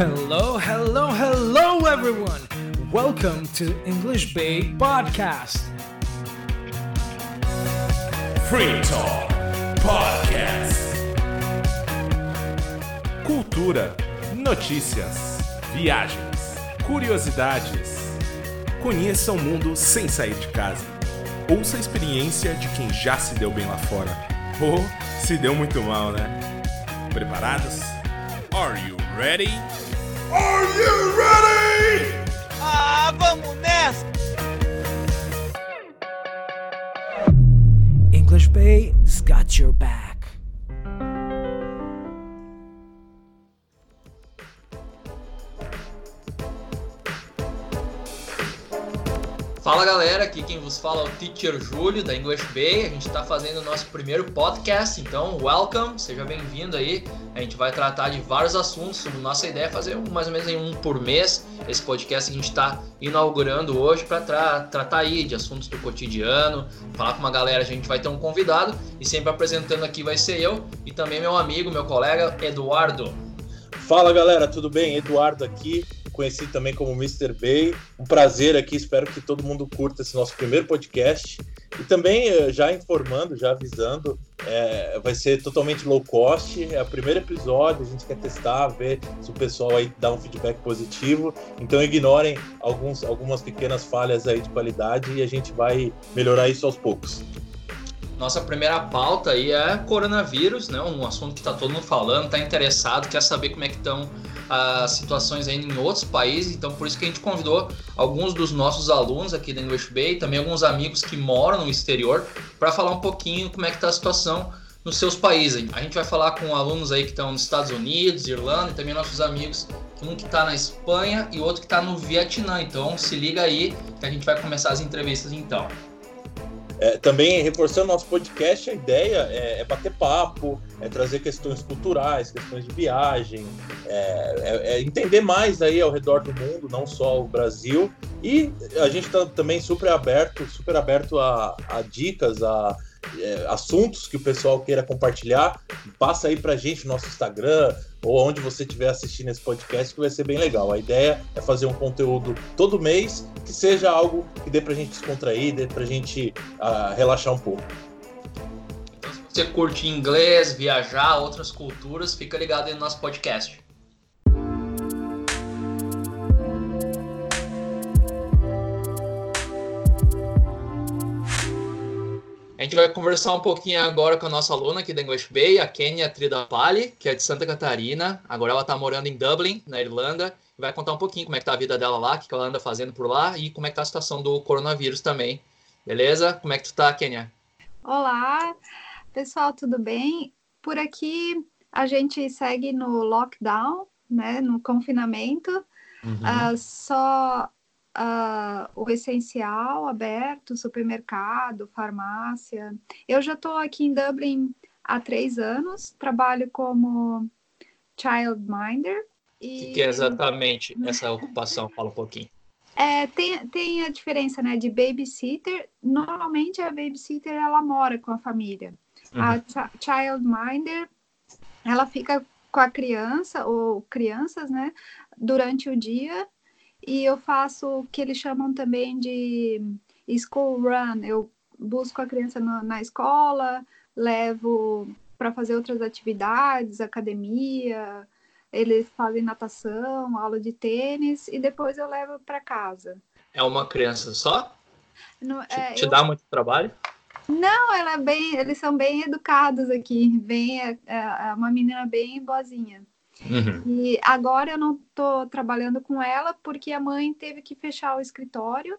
Hello, hello, hello, everyone. Welcome to English Bay Podcast. Free Talk Podcast. Cultura, notícias, viagens, curiosidades. Conheça o mundo sem sair de casa. Ouça a experiência de quem já se deu bem lá fora. Ou se deu muito mal, né? Preparados? Are you ready? Are you ready? Ah, vamos nessa! English Bay's got your back. Fala galera, aqui quem vos fala é o Teacher Júlio da English Bay. A gente está fazendo o nosso primeiro podcast, então welcome, seja bem-vindo aí. A gente vai tratar de vários assuntos. Nossa ideia é fazer mais ou menos um por mês. Esse podcast a gente está inaugurando hoje para tra tratar aí de assuntos do cotidiano, falar com uma galera. A gente vai ter um convidado e sempre apresentando aqui vai ser eu e também meu amigo, meu colega Eduardo. Fala galera, tudo bem? Eduardo aqui, conhecido também como Mr. Bay. Um prazer aqui, espero que todo mundo curta esse nosso primeiro podcast. E também, eh, já informando, já avisando, é, vai ser totalmente low cost. É o primeiro episódio, a gente quer testar, ver se o pessoal aí dá um feedback positivo. Então ignorem alguns, algumas pequenas falhas aí de qualidade e a gente vai melhorar isso aos poucos. Nossa primeira pauta aí é coronavírus, né? Um assunto que está todo mundo falando, está interessado, quer saber como é que estão as situações aí em outros países. Então, por isso que a gente convidou alguns dos nossos alunos aqui da English Bay, também alguns amigos que moram no exterior, para falar um pouquinho como é que está a situação nos seus países. A gente vai falar com alunos aí que estão nos Estados Unidos, Irlanda e também nossos amigos, um que está na Espanha e outro que está no Vietnã. Então, se liga aí que a gente vai começar as entrevistas então. É, também reforçando nosso podcast, a ideia é, é, bater papo, é trazer questões culturais, questões de viagem, é, é, é entender mais aí ao redor do mundo, não só o Brasil. E a gente está também super aberto, super aberto a, a dicas, a é, assuntos que o pessoal queira compartilhar. Passa aí pra gente no nosso Instagram, ou onde você estiver assistindo esse podcast, que vai ser bem legal. A ideia é fazer um conteúdo todo mês que seja algo que dê pra gente descontrair, dê pra gente uh, relaxar um pouco. Então, se você curte inglês, viajar, outras culturas, fica ligado aí no nosso podcast. A gente vai conversar um pouquinho agora com a nossa aluna aqui da English Bay, a Kenya Tridapali, que é de Santa Catarina. Agora ela está morando em Dublin, na Irlanda, e vai contar um pouquinho como é que tá a vida dela lá, o que ela anda fazendo por lá e como é que tá a situação do coronavírus também. Beleza? Como é que tu tá, Kenya? Olá, pessoal, tudo bem? Por aqui a gente segue no lockdown, né, no confinamento. Uhum. Uh, só uh, o essencial aberto, supermercado, farmácia. Eu já estou aqui em Dublin há três anos, trabalho como childminder. E... Que é exatamente essa ocupação? Fala um pouquinho. É, tem, tem a diferença né, de babysitter. Normalmente a babysitter ela mora com a família. Uhum. A ch childminder ela fica com a criança ou crianças, né, durante o dia e eu faço o que eles chamam também de school run. Eu busco a criança na, na escola, levo para fazer outras atividades, academia, eles fazem natação, aula de tênis e depois eu levo para casa. É uma criança só? É, te, te eu... dá muito trabalho? Não, ela é bem, eles são bem educados aqui, bem, é, é uma menina bem boazinha. Uhum. E agora eu não estou trabalhando com ela porque a mãe teve que fechar o escritório.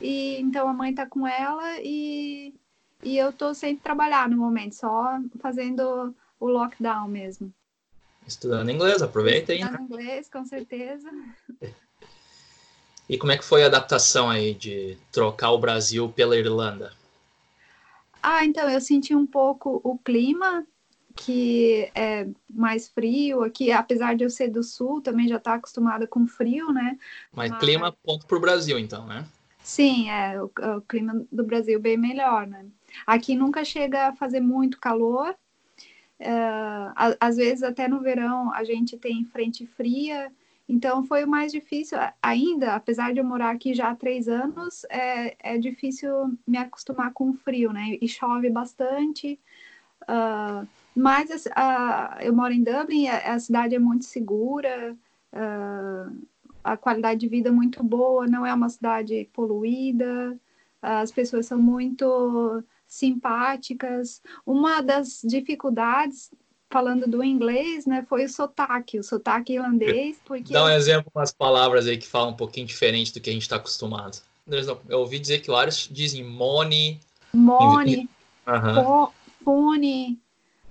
E então a mãe está com ela e, e eu estou sem trabalhar no momento, só fazendo o lockdown mesmo. Estudando inglês, aproveita aí. Estudando inglês, com certeza. E como é que foi a adaptação aí de trocar o Brasil pela Irlanda? Ah, então eu senti um pouco o clima que é mais frio aqui, apesar de eu ser do sul, também já está acostumada com frio, né? Mas, Mas... clima ponto para o Brasil, então, né? Sim, é o, o, clima do Brasil bem melhor, né? Aqui nunca chega a fazer muito calor, Uh, às vezes, até no verão, a gente tem frente fria, então foi o mais difícil ainda, apesar de eu morar aqui já há três anos, é, é difícil me acostumar com o frio, né? E chove bastante. Uh, mas uh, eu moro em Dublin, a, a cidade é muito segura, uh, a qualidade de vida é muito boa, não é uma cidade poluída, as pessoas são muito simpáticas. Uma das dificuldades falando do inglês, né, foi o sotaque, o sotaque irlandês, porque... Dá um exemplo, umas palavras aí que falam um pouquinho diferente do que a gente está acostumado. Eu ouvi dizer que vários dizem money... Money, uhum. fone...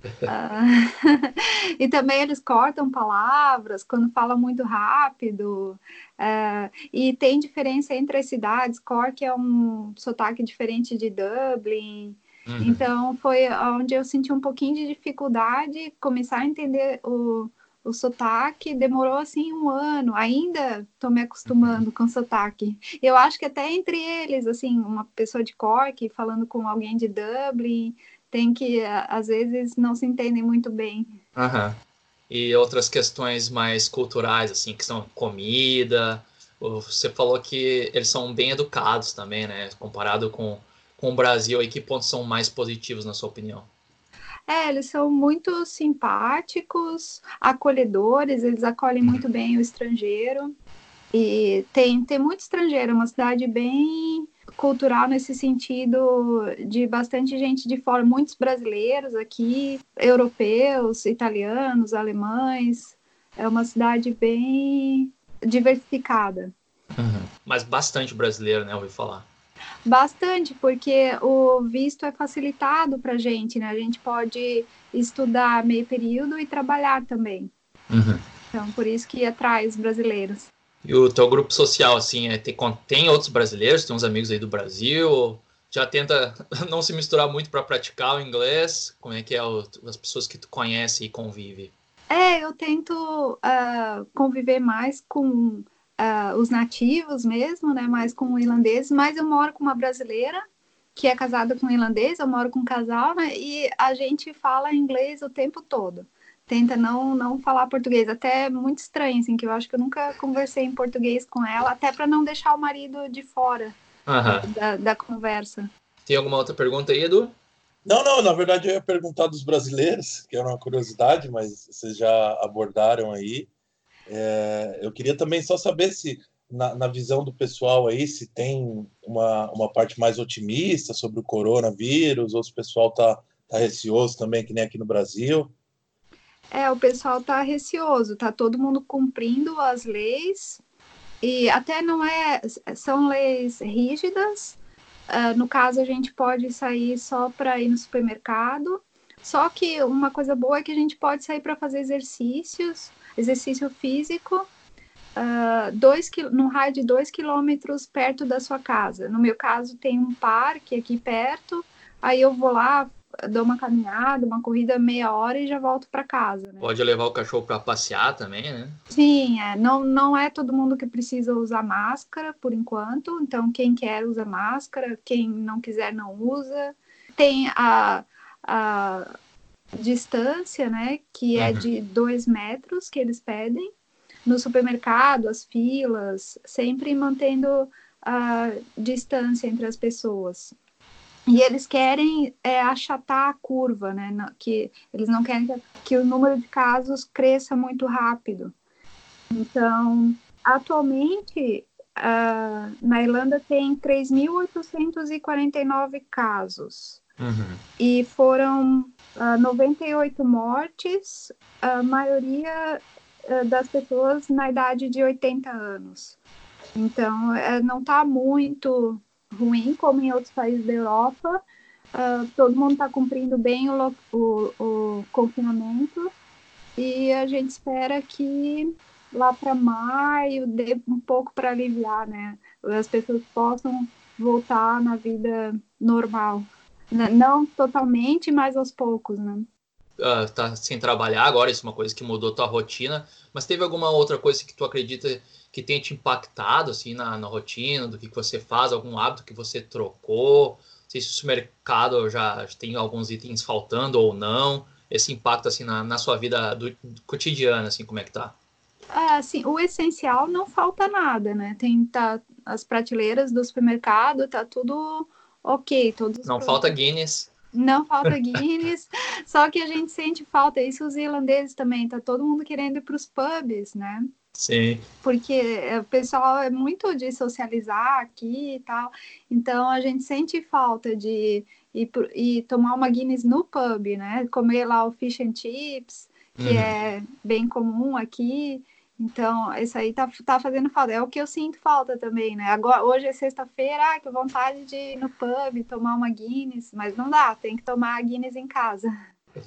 uh, e também eles cortam palavras quando fala muito rápido. Uh, e tem diferença entre as cidades. Cork é um sotaque diferente de Dublin. Uhum. Então, foi onde eu senti um pouquinho de dificuldade, começar a entender o, o sotaque. Demorou, assim, um ano. Ainda estou me acostumando com o sotaque. Eu acho que até entre eles, assim, uma pessoa de Cork falando com alguém de Dublin, tem que, às vezes, não se entendem muito bem. Uhum. E outras questões mais culturais, assim, que são comida. Você falou que eles são bem educados também, né? Comparado com com o Brasil e que pontos são mais positivos, na sua opinião? É, eles são muito simpáticos, acolhedores, eles acolhem muito bem o estrangeiro. E tem, tem muito estrangeiro, é uma cidade bem cultural nesse sentido de bastante gente de fora, muitos brasileiros aqui, europeus, italianos, alemães. É uma cidade bem diversificada. Uhum. Mas bastante brasileiro, né? Ouvi falar. Bastante, porque o visto é facilitado para a gente, né? A gente pode estudar meio período e trabalhar também. Uhum. Então, por isso que atrai os brasileiros. E o teu grupo social, assim, é, tem, tem outros brasileiros? Tem uns amigos aí do Brasil? Já tenta não se misturar muito para praticar o inglês? Como é que é o, as pessoas que tu conhece e convive? É, eu tento uh, conviver mais com uh, os nativos mesmo, né? Mais com irlandeses, mas eu moro com uma brasileira que é casada com um irlandês, eu moro com um casal, né? E a gente fala inglês o tempo todo. Tenta não, não falar português. Até é muito estranho, assim, que eu acho que eu nunca conversei em português com ela, até para não deixar o marido de fora uhum. da, da conversa. Tem alguma outra pergunta aí, Edu? Não, não, na verdade eu ia perguntar dos brasileiros, que era uma curiosidade, mas vocês já abordaram aí. É, eu queria também só saber se, na, na, visão do pessoal aí, se tem uma, uma parte mais otimista sobre o coronavírus, ou se o pessoal está tá receoso também, que nem aqui no Brasil. É, o pessoal está receoso, tá todo mundo cumprindo as leis, e até não é, são leis rígidas, uh, no caso a gente pode sair só para ir no supermercado, só que uma coisa boa é que a gente pode sair para fazer exercícios, exercício físico uh, dois, no raio de 2 quilômetros perto da sua casa. No meu caso, tem um parque aqui perto, aí eu vou lá, dou uma caminhada, uma corrida meia hora e já volto para casa. Né? Pode levar o cachorro para passear também, né? Sim, é. Não, não é todo mundo que precisa usar máscara por enquanto, então quem quer usa máscara, quem não quiser não usa. Tem a, a distância, né, que é uhum. de dois metros que eles pedem. No supermercado, as filas, sempre mantendo a distância entre as pessoas. E eles querem é, achatar a curva, né? Que eles não querem que, o número de casos cresça muito rápido. Então, atualmente, uh, na Irlanda tem 3.849 casos. Uhum. E foram uh, ah, 98 mortes, a maioria uh, das pessoas na idade de 80 anos. Então, uh, não está muito ruim como em outros países da Europa. Uh, todo mundo está cumprindo bem o, o, o confinamento e a gente espera que lá para maio dê um pouco para aliviar, né? As pessoas possam voltar na vida normal. Não totalmente, mas aos poucos, né? Uh, tá sem trabalhar agora, isso é uma coisa que mudou tua rotina, mas teve alguma outra coisa que tu acredita que tenha te impactado, assim, na, na rotina, do que, que você faz, algum hábito que você trocou? Não sei se o supermercado já tem alguns itens faltando ou não. esse impacto assim na, na sua vida do, do cotidiana, assim, como é que tá? Ah, assim, o essencial não falta nada, né? Tem tá, as prateleiras do supermercado, tá tudo ok. Todos não falta Guinness. Não falta Guinness, só que a gente sente falta, isso os irlandeses também, tá todo mundo querendo ir para os pubs, né? Sim. Porque o pessoal é muito de socializar aqui e tal, então a gente sente falta de ir, ir tomar uma Guinness no pub, né? Comer lá o fish and chips, que uhum. é bem comum aqui, então, isso aí tá, tá fazendo falta. É o que eu sinto falta também, né? Agora, hoje é sexta-feira, ah, que vontade de ir no pub, tomar uma Guinness, mas não dá, tem que tomar a Guinness em casa.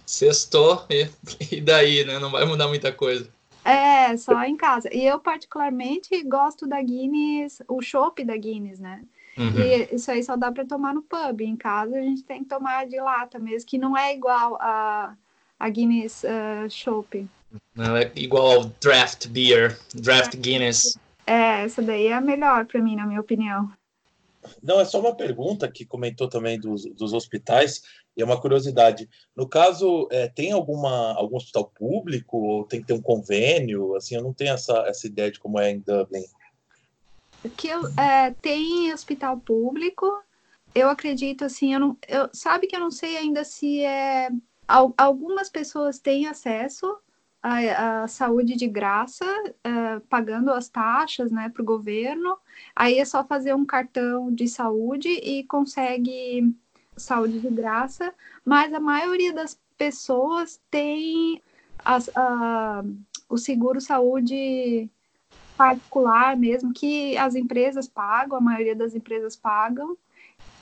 Sextou, e, e daí, né? Não vai mudar muita coisa. É, só em casa. E eu, particularmente, gosto da Guinness, o chopp da Guinness, né? Uhum. E isso aí só dá para tomar no pub. Em casa, a gente tem que tomar de lata mesmo, que não é igual a, a Guinness uh, chopp. Não é igual ao draft beer, draft Guinness. É, essa daí é a melhor para mim, na minha opinião. Não, é só uma pergunta que comentou também dos, dos hospitais, e é uma curiosidade. No caso, é, tem alguma, algum hospital público, ou tem que ter um convênio? Assim, eu não tenho essa, essa ideia de como é em Dublin. Que é, tem hospital público, eu acredito, assim, eu não, eu, sabe que eu não sei ainda se é. Algumas pessoas têm acesso a, a saúde de graça, uh, pagando as taxas né, para o governo. Aí é só fazer um cartão de saúde e consegue saúde de graça, mas a maioria das pessoas tem as, uh, o seguro saúde particular mesmo, que as empresas pagam, a maioria das empresas pagam.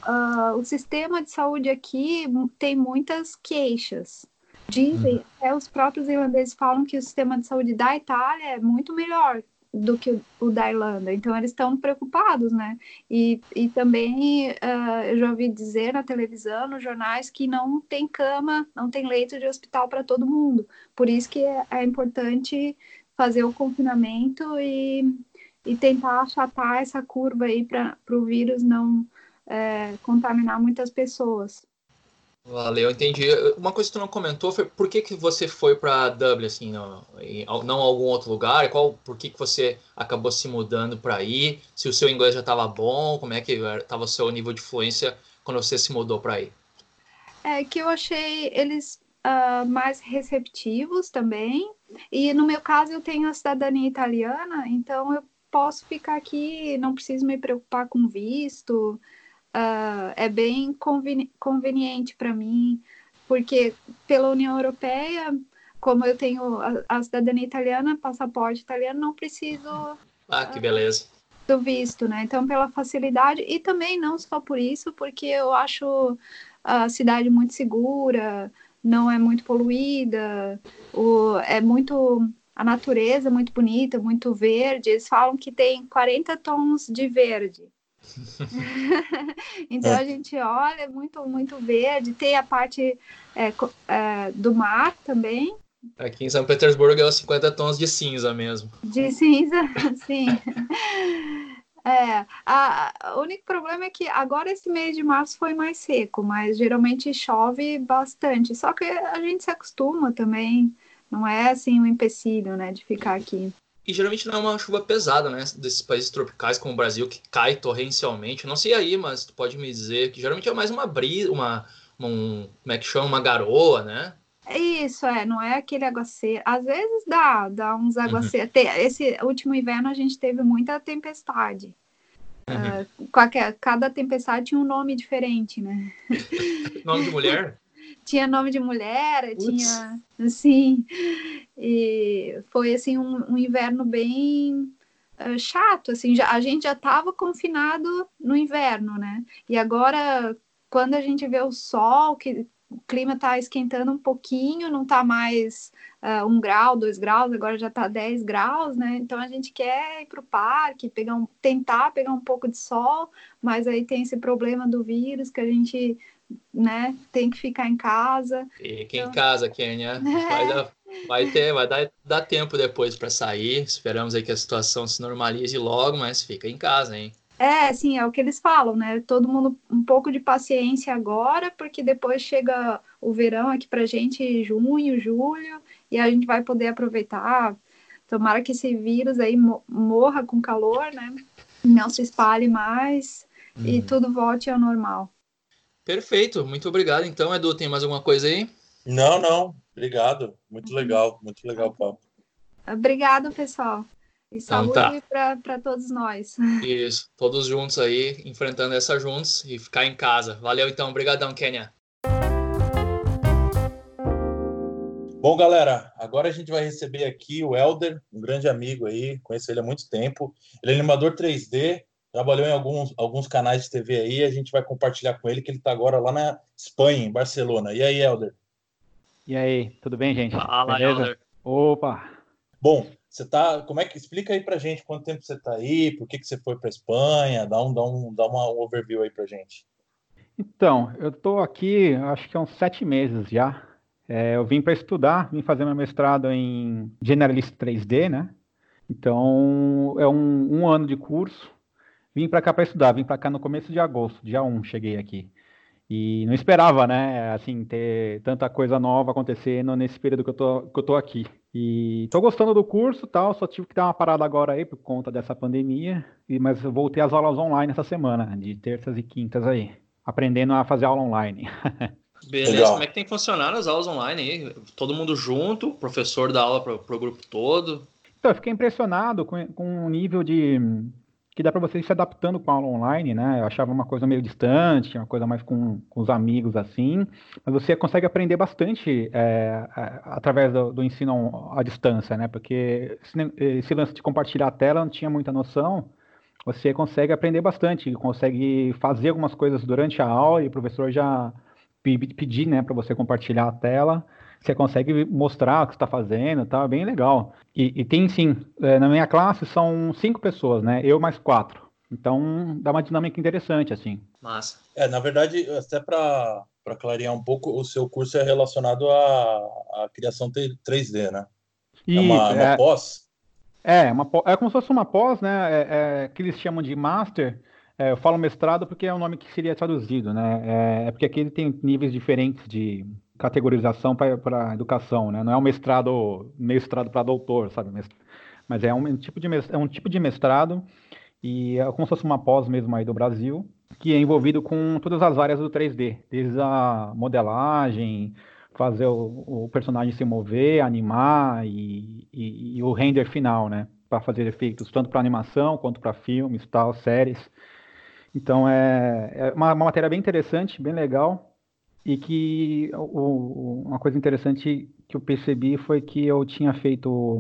Uh, o sistema de saúde aqui tem muitas queixas. Dizem, até os próprios irlandeses falam que o sistema de saúde da Itália é muito melhor do que o, da Irlanda, então eles estão preocupados, né? E, e também uh, eu já ouvi dizer na televisão, nos jornais, que não tem cama, não tem leito de hospital para todo mundo. Por isso que é, é importante fazer o confinamento e, e tentar achatar essa curva aí para o vírus não é, contaminar muitas pessoas. Valeu, entendi. Uma coisa que tu não comentou foi por que, que você foi para Dublin, assim, não, não algum outro lugar? Qual, por que, que você acabou se mudando para aí? Se o seu inglês já estava bom, como é que estava o seu nível de fluência quando você se mudou para aí? É que eu achei eles uh, mais receptivos também. E no meu caso eu tenho a cidadania italiana, então eu posso ficar aqui, não preciso me preocupar com visto uh, é bem conveni conveniente para mim, porque pela União Europeia, como eu tenho a, a, cidadania italiana, passaporte italiano, não preciso. Ah, que beleza. Uh, do visto, né? Então, pela facilidade, e também não só por isso, porque eu acho a cidade muito segura, não é muito poluída, o, é muito a natureza é muito bonita, muito verde. Eles falam que tem 40 tons de verde. então é. a gente olha, é muito, muito verde. Tem a parte é, é, do mar também. Aqui em São Petersburgo é os 50 tons de cinza mesmo. De cinza, sim. É, a, o único problema é que agora esse mês de março foi mais seco, mas geralmente chove bastante. Só que a gente se acostuma também, não é assim um empecilho, né, de ficar aqui. E geralmente não é uma chuva pesada, né? Desses países tropicais como o Brasil, que cai torrencialmente. Não sei aí, mas tu pode me dizer que geralmente é mais uma brisa, uma, um, como é que chama? Uma garoa, né? Isso, é, não é aquele aguaceiro. Às vezes dá, dá uns aguaceiros. Uhum. Esse último inverno a gente teve muita tempestade. Uhum. Uh, qualquer, cada tempestade tinha um nome diferente, né? nome de mulher? Tinha nome de mulher, tinha assim, e foi assim um, um inverno bem uh, chato, assim, já, a gente já estava confinado no inverno, né? E agora quando a gente vê o sol, que o clima está esquentando um pouquinho, não está mais uh, um grau, dois graus, agora já está 10 graus, né? Então a gente quer ir para o parque, pegar um, tentar pegar um pouco de sol, mas aí tem esse problema do vírus que a gente né, tem que ficar em casa. Fica então... em casa, Kênia. Vai, dar, vai ter, vai dar, dar tempo depois para sair. Esperamos aí que a situação se normalize logo, mas fica em casa, hein? É, sim, é o que eles falam, né? Todo mundo um pouco de paciência agora, porque depois chega o verão aqui pra gente, junho, julho, e a gente vai poder aproveitar. Tomara que esse vírus aí morra com calor, né? Não se espalhe mais hum. e uhum. tudo volte ao normal. Perfeito, muito obrigado. Então, Edu, tem mais alguma coisa aí? Não, não. Obrigado. Muito legal, muito legal o papo. Obrigado, pessoal. E então saúde então, tá. para todos nós. Isso, todos juntos aí, enfrentando essa juntos e ficar em casa. Valeu então, obrigadão, Kenya. Bom, galera, agora a gente vai receber aqui o Elder, um grande amigo aí, conheço ele há muito tempo. Ele é animador 3D, trabalhou em alguns, alguns canais de TV aí, a gente vai compartilhar com ele que ele está agora lá na Espanha, em Barcelona. E aí, Elder? E aí, tudo bem, gente? Fala, Beleza? Elder. Opa! Bom, você tá. Como é que explica aí pra gente quanto tempo você tá aí, por que, que você foi para Espanha? Dá um, dá um, dá uma um overview aí pra gente. Então, eu tô aqui, acho que há uns sete meses já. É, eu vim para estudar, vim fazer meu mestrado em Generalist 3D, né? Então, é um, um ano de curso. Vim para cá para estudar, vim para cá no começo de agosto, dia 1 cheguei aqui. E não esperava, né, assim, ter tanta coisa nova acontecendo nesse período que eu tô, que eu tô aqui. E tô gostando do curso tal, só tive que dar uma parada agora aí por conta dessa pandemia, e, mas eu voltei às aulas online essa semana, de terças e quintas aí, aprendendo a fazer aula online. Beleza, Legal. como é que tem funcionado as aulas online aí? Todo mundo junto, o professor dá aula para o grupo todo? Então, eu fiquei impressionado com, com o nível de que dá para você ir se adaptando com a aula online, né? Eu achava uma coisa meio distante, uma coisa mais com, com os amigos assim, mas você consegue aprender bastante é, através do, do, ensino à distância, né? Porque esse lance de compartilhar a tela não tinha muita noção, você consegue aprender bastante, consegue fazer algumas coisas durante a aula e o professor já pedir, né, para você compartilhar a tela você consegue mostrar o que está fazendo, tá bem legal. E, e tem sim, é, na minha classe são cinco pessoas, né? Eu mais quatro. Então dá uma dinâmica interessante, assim. Massa. É, na verdade, até para clarear um pouco, o seu curso é relacionado à, à criação 3D, né? Isso, é uma, é, uma pós? É, uma, é como se fosse uma pós, né? É, é, que eles chamam de master. É, eu falo mestrado porque é o nome que seria traduzido, né? É, é porque aqui ele tem níveis diferentes de, categorização para educação, né? Não é um mestrado, mestrado para doutor, sabe? Mas é um tipo de é um tipo de mestrado e é como se fosse uma pós mesmo aí do Brasil, que é envolvido com todas as áreas do 3D, desde a modelagem, fazer o, o personagem se mover, animar e, e, e o render final, né? Para fazer efeitos tanto para animação quanto para filmes, tal, séries. Então é, é uma, uma matéria bem interessante, bem legal e que o, uma coisa interessante que eu percebi foi que eu tinha feito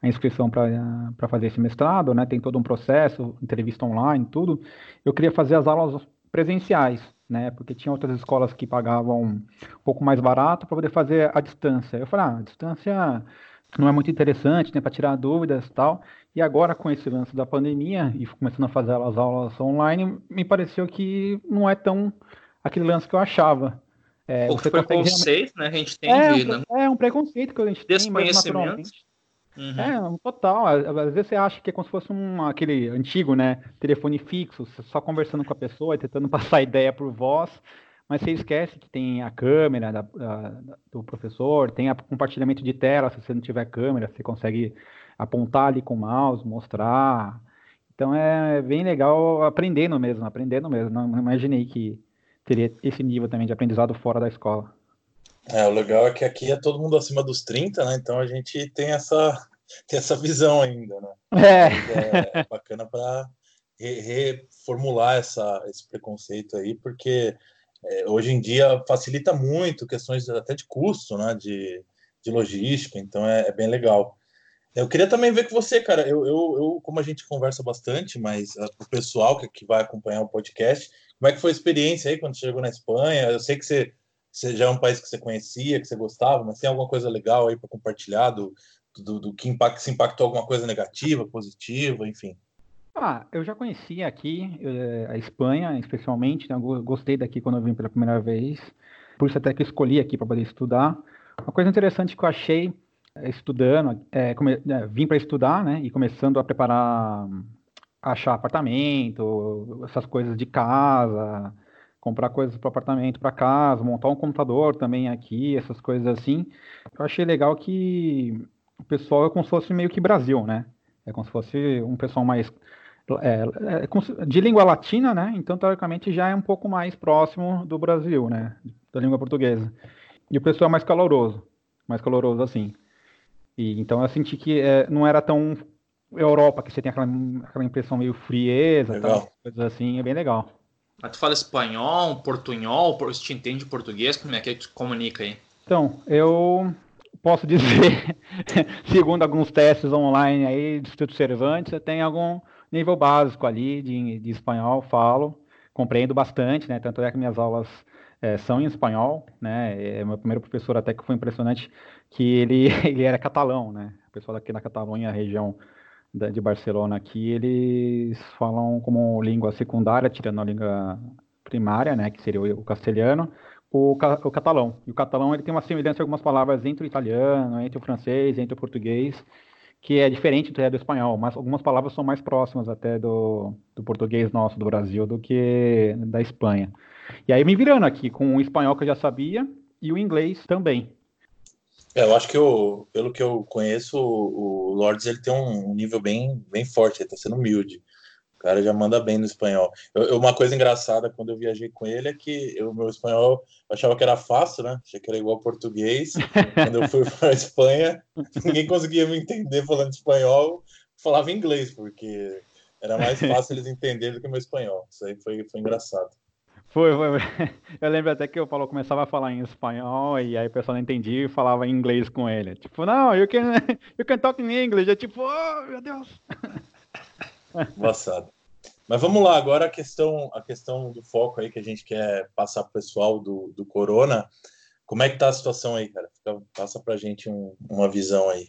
a inscrição para fazer esse mestrado, né? Tem todo um processo, entrevista online, tudo. Eu queria fazer as aulas presenciais, né? Porque tinha outras escolas que pagavam um pouco mais barato para poder fazer a distância. Eu falei, ah, a distância não é muito interessante, né? Para tirar dúvidas e tal. E agora, com esse lance da pandemia e começando a fazer as aulas online, me pareceu que não é tão aquele lance que eu achava. É, o preconceito, né, que a gente tem é, de, né? É um preconceito que a gente tem Desconhecimento. Uhum. É, um total. Às, vezes você acha que é como se fosse um, aquele antigo, né? Telefone fixo, só conversando com a pessoa e tentando passar ideia por voz, mas você esquece que tem a câmera da, da, do professor, tem a compartilhamento de tela, se você não tiver câmera, você consegue apontar ali com o mouse, mostrar. Então é bem legal aprendendo mesmo, aprendendo mesmo. Não imaginei que teria esse nível também de aprendizado fora da escola. É, o legal é que aqui é todo mundo acima dos 30, né? Então a gente tem essa, tem essa visão ainda, né? É, é bacana para reformular essa, esse preconceito aí, porque é, hoje em dia facilita muito questões até de custo, né? De, de logística, então é, é bem legal. Eu queria também ver com você, cara. Eu, eu, eu como a gente conversa bastante, mas uh, o pessoal que, que vai acompanhar o podcast, como é que foi a experiência aí quando chegou na Espanha? Eu sei que você, você já é um país que você conhecia, que você gostava, mas tem alguma coisa legal aí para compartilhar do, do, do, que impact, se impactou alguma coisa negativa, positiva, enfim? Ah, eu já conhecia aqui eh, a Espanha, especialmente, né? gostei daqui quando eu vim pela primeira vez, por isso até que escolhi aqui para poder estudar. Uma coisa interessante que eu achei estudando, é, come, é, vim para estudar, né, e começando a preparar achar apartamento, essas coisas de casa, comprar coisas para apartamento, para casa, montar um computador também aqui, essas coisas assim. Eu achei legal que o pessoal é como se fosse meio que Brasil, né? É como se fosse um pessoal mais é, é, de língua latina, né? Então, teoricamente, já é um pouco mais próximo do Brasil, né? Da língua portuguesa. E o pessoal é mais caloroso, mais caloroso assim. E, então, eu senti que é, não era tão Europa, que você tem aquela, aquela impressão meio frieza, tal, coisas assim, é bem legal. Mas tu fala espanhol, portunhol, você te entende português, como é que tu comunica aí? Então, eu posso dizer, segundo alguns testes online aí do Instituto Cervantes, eu tenho algum nível básico ali de, de espanhol, falo, compreendo bastante, né? Tanto é que minhas aulas é, são em espanhol, né? É, meu primeiro professor até que foi impressionante que ele, ele era catalão, né? O pessoal daqui na Catalunha, região de Barcelona aqui, eles falam como língua secundária, tirando a língua primária, né, que seria o, castelhano, o, o, catalão. E o catalão ele tem uma semelhança em algumas palavras entre o italiano, entre o francês, entre o português, que é diferente do, do espanhol, mas algumas palavras são mais próximas até do, do português nosso do Brasil do que da Espanha. E aí me virando aqui com o espanhol que eu já sabia e o inglês também. É, eu acho que eu, pelo que eu conheço, o, o Lords ele tem um nível bem, bem forte, ele tá sendo humilde. O cara já manda bem no espanhol. Eu, uma coisa engraçada quando eu viajei com ele é que o meu espanhol eu achava que era fácil, né? Achei que era igual ao português. quando eu fui para a Espanha, ninguém conseguia me entender falando espanhol, falava inglês, porque era mais fácil eles entenderem do que o meu espanhol. Isso aí foi, foi engraçado. Foi, foi. Eu lembro até que o Paulo começava a falar em espanhol e aí o pessoal não entendia e falava em inglês com ele. Tipo, não, you can, you can talk in English. É tipo, oh, meu Deus. Engraçado. Mas vamos lá, agora a questão, a questão do foco aí que a gente quer passar pro pessoal do, do Corona. Como é que tá a situação aí, cara? Passa pra gente um, uma visão aí.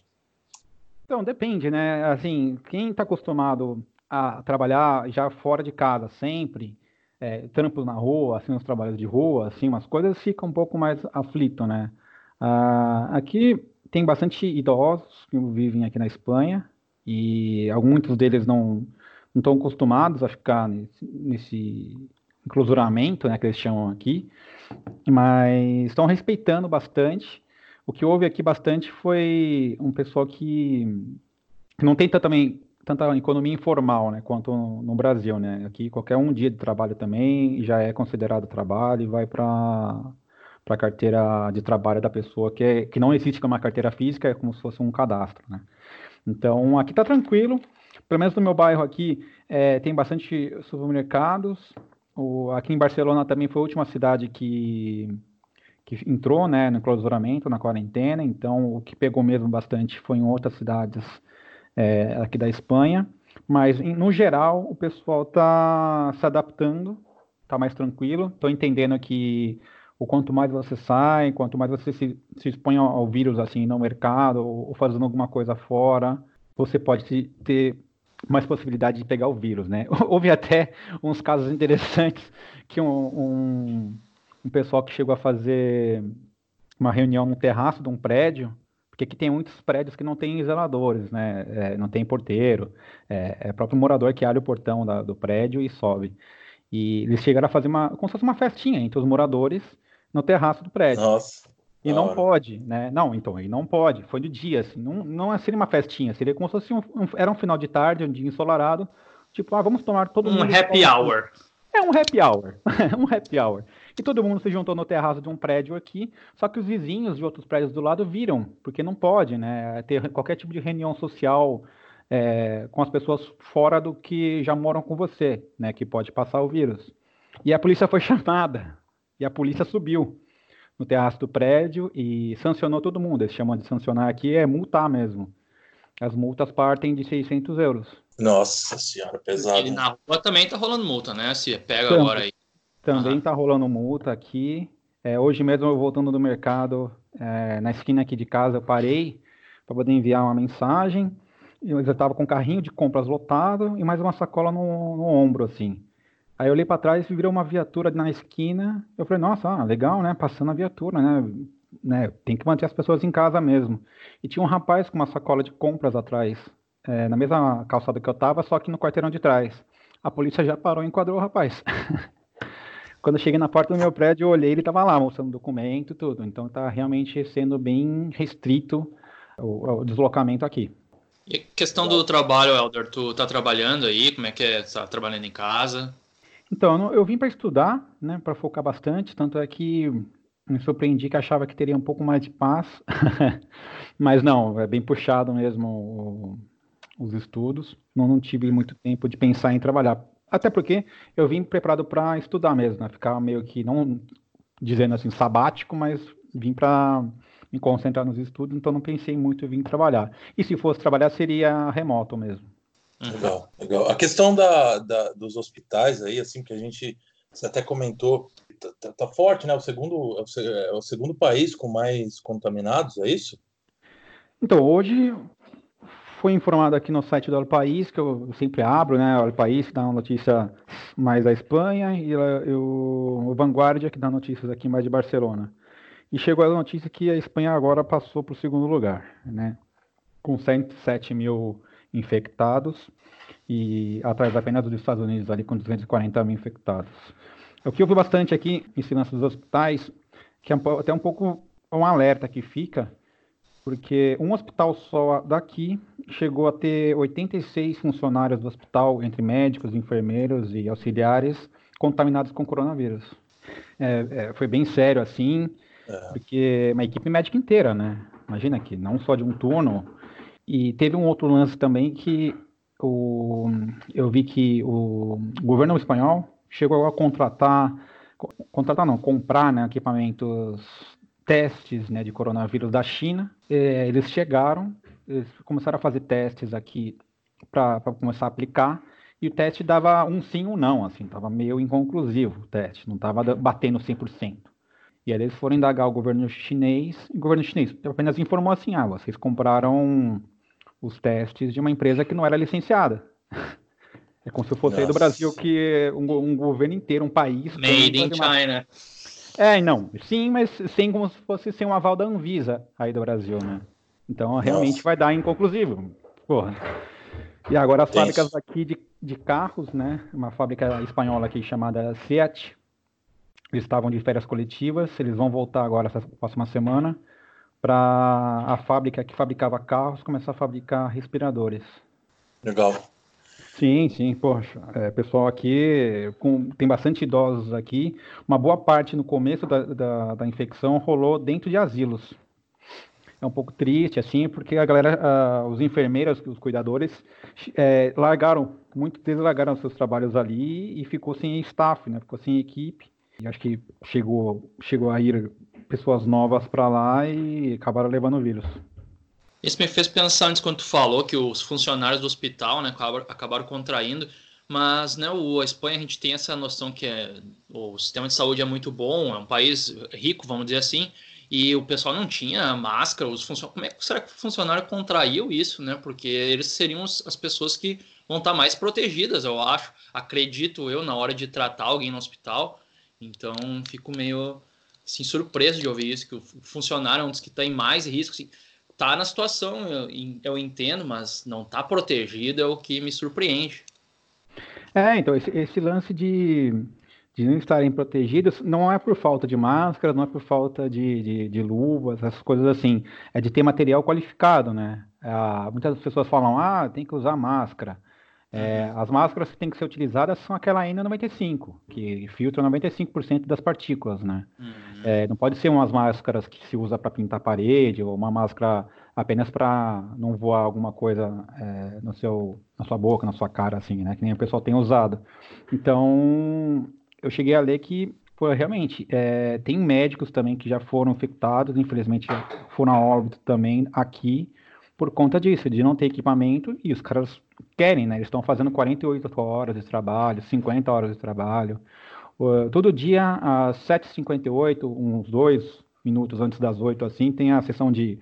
Então, depende, né? Assim, quem tá acostumado a trabalhar já fora de casa sempre, é, na rua, assim, os trabalhos de rua, assim, umas coisas fica um pouco mais aflito, né? Ah, aqui tem bastante idosos que vivem aqui na Espanha e alguns deles não não estão acostumados a ficar nesse, nesse enclausuramento, né, que eles chamam aqui, mas estão respeitando bastante. O que houve aqui bastante foi um pessoal que, que não tem também tanta economia informal, né, quanto no Brasil, né? Aqui qualquer um dia de trabalho também já é considerado trabalho e vai para para a carteira de trabalho da pessoa, que, é, que não existe como uma carteira física, é como se fosse um cadastro, né? Então, aqui está tranquilo, pelo menos no meu bairro aqui, é, tem bastante supermercados, o, aqui em Barcelona também foi a última cidade que, que entrou, né, no clausuramento, na quarentena, então o que pegou mesmo bastante foi em outras cidades é, aqui da Espanha, mas no geral o pessoal está se adaptando, está mais tranquilo, estou entendendo que o quanto mais você sai, quanto mais você se, se expõe ao, ao vírus assim no mercado ou, ou fazendo alguma coisa fora, você pode ter mais possibilidade de pegar o vírus, né? Houve até uns casos interessantes que um, um, um pessoal que chegou a fazer uma reunião no terraço de um prédio porque aqui tem muitos prédios que não tem zeladores, né? É, não tem porteiro, é, é o próprio morador que abre o portão da, do prédio e sobe. E eles chegaram a fazer uma, como se fosse uma festinha entre os moradores no terraço do prédio. Nossa. E não hora. pode, né? Não, então, e não pode. Foi de dia, assim. Não, não seria uma festinha, seria como se fosse um, um, era um final de tarde, um dia ensolarado. Tipo, ah, vamos tomar todo um mundo. Um happy hour. É um happy hour. um happy hour. E todo mundo se juntou no terraço de um prédio aqui, só que os vizinhos de outros prédios do lado viram, porque não pode, né? Ter qualquer tipo de reunião social é, com as pessoas fora do que já moram com você, né? Que pode passar o vírus. E a polícia foi chamada, e a polícia subiu no terraço do prédio e sancionou todo mundo. Eles chamam de sancionar aqui, é multar mesmo. As multas partem de 600 euros. Nossa senhora, pesado. E na rua também tá rolando multa, né? Se pega Também. agora aí. Também está rolando multa aqui. É, hoje mesmo eu voltando do mercado, é, na esquina aqui de casa, eu parei para poder enviar uma mensagem. Eu estava com um carrinho de compras lotado e mais uma sacola no, no ombro, assim. Aí eu olhei para trás e virou uma viatura na esquina. Eu falei, nossa, ah, legal, né? Passando a viatura, né? né? Tem que manter as pessoas em casa mesmo. E tinha um rapaz com uma sacola de compras atrás é, na mesma calçada que eu estava, só que no quarteirão de trás. A polícia já parou e enquadrou o rapaz. Quando eu cheguei na porta do meu prédio, eu olhei, ele estava lá mostrando documento e tudo. Então está realmente sendo bem restrito o, o, deslocamento aqui. E questão do trabalho, Helder, tu tá trabalhando aí? Como é que é? Tá trabalhando em casa? Então, eu vim para estudar, né, para focar bastante, tanto é que me surpreendi que achava que teria um pouco mais de paz, mas não, é bem puxado mesmo o, os estudos. Não, não tive muito tempo de pensar em trabalhar. Até porque eu vim preparado para estudar mesmo, né? Ficar meio que, não dizendo assim, sabático, mas vim para me concentrar nos estudos, então não pensei muito em vir trabalhar. E se fosse trabalhar, seria remoto mesmo. Uhum. Legal, legal. A questão da, da, dos hospitais aí, assim, que a gente você até comentou, tá, tá, tá forte, né? O segundo, é o segundo país com mais contaminados, é isso? Então, hoje foi informado aqui no site do El País, que eu sempre abro, né? O El País dá uma notícia mais da Espanha e eu, o Vanguardia que dá notícias aqui mais de Barcelona. E chegou a notícia que a Espanha agora passou para o segundo lugar, né? Com 107 mil infectados e atrás apenas dos Estados Unidos ali com 240 mil infectados. O que eu vi bastante aqui em segurança dos hospitais, que é até um pouco um alerta que fica, porque um hospital só daqui chegou a ter 86 funcionários do hospital, entre médicos, enfermeiros e auxiliares, contaminados com coronavírus. É, é, foi bem sério assim, é. porque uma equipe médica inteira, né? Imagina aqui, não só de um turno. E teve um outro lance também que o, eu vi que o governo espanhol chegou a contratar, contratar não, comprar né, equipamentos testes né, de coronavírus da China. É, eles chegaram, eles começaram a fazer testes aqui para começar a aplicar, e o teste dava um sim ou um não, assim, estava meio inconclusivo o teste, não estava batendo 100%. E aí eles foram indagar o governo chinês, e o governo chinês apenas informou assim, ah, vocês compraram os testes de uma empresa que não era licenciada. É como se fosse aí do Brasil que um, um, governo inteiro, um país... Made in China. É, não. Sim, mas sem como se fosse sem um aval da Anvisa aí do Brasil, né? Então realmente Nossa. vai dar inconclusivo. Porra. E agora as fábricas aqui de, de carros, né? Uma fábrica espanhola aqui chamada Seat. Eles estavam de férias coletivas, eles vão voltar agora essa próxima semana para a fábrica que fabricava carros começar a fabricar respiradores. Legal. Sim, sim, poxa, é, pessoal aqui, com, tem bastante idosos aqui, uma boa parte no começo da, da, da, infecção rolou dentro de asilos. É um pouco triste, assim, porque a galera, os enfermeiros, os cuidadores, é, largaram, muitos deles largaram seus trabalhos ali e ficou sem staff, né, ficou sem equipe. E acho que chegou, chegou a ir pessoas novas para lá e acabaram levando o vírus. Isso me fez pensar antes quando tu falou que os funcionários do hospital né, acabaram contraindo, mas né, o, a Espanha a gente tem essa noção que é, o sistema de saúde é muito bom, é um país rico, vamos dizer assim, e o pessoal não tinha máscara, os funcion... como é que será que o funcionário contraiu isso, né? Porque eles seriam as pessoas que vão estar mais protegidas, eu acho, acredito eu, na hora de tratar alguém no hospital. Então, fico meio assim, surpreso de ouvir isso, que o funcionário é um dos que tem mais risco. Assim, tá na situação, eu, eu entendo, mas não tá protegido é o que me surpreende. É, então, esse, esse lance de, de não estarem protegidos não é por falta de máscara, não é por falta de, de, de luvas, essas coisas assim. É de ter material qualificado, né? Ah, muitas pessoas falam, ah, tem que usar máscara. É, uhum. as máscaras que têm que ser utilizadas são aquela N95, que filtra 95% das partículas, né? Uhum. É, não pode ser umas máscaras que se usa para pintar parede ou uma máscara apenas para não voar alguma coisa é, no seu, na sua boca, na sua cara, assim, né? Que nem o pessoal tem usado. Então, eu cheguei a ler que Pô, realmente, é, tem médicos também que já foram infectados, infelizmente foram a óbito também aqui, por conta disso, de não ter equipamento, e os caras querem, né? Eles estão fazendo 48 horas de trabalho, 50 horas de trabalho. Uh, todo dia, às 7h58, uns dois minutos antes das 8, assim, tem a sessão de